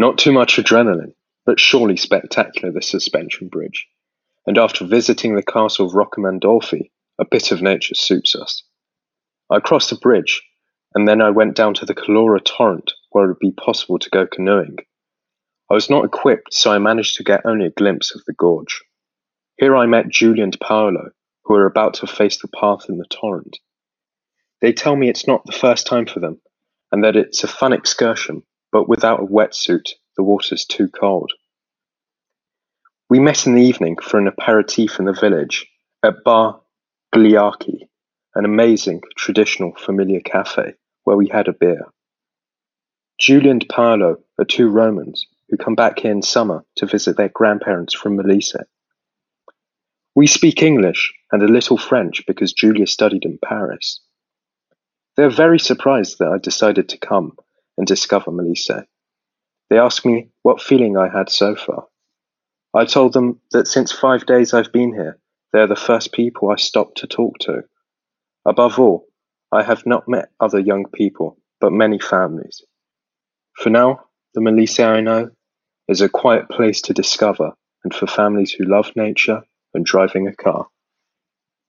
Not too much adrenaline, but surely spectacular, the suspension bridge. And after visiting the castle of Roccamandolfi, a bit of nature suits us. I crossed the bridge, and then I went down to the Callora torrent where it would be possible to go canoeing. I was not equipped, so I managed to get only a glimpse of the gorge. Here I met Julie and Paolo, who were about to face the path in the torrent. They tell me it's not the first time for them, and that it's a fun excursion, but without a wetsuit, the water's too cold. We met in the evening for an aperitif in the village at Bar Gliarchi, an amazing, traditional, familiar cafe where we had a beer. Julie and Paolo are two Romans who come back here in summer to visit their grandparents from Molise. We speak English and a little French because Julia studied in Paris. They are very surprised that I decided to come and discover Molise. They ask me what feeling I had so far. I told them that since five days I've been here, they are the first people I stopped to talk to. Above all, I have not met other young people, but many families. For now, the Molise I know is a quiet place to discover and for families who love nature and driving a car.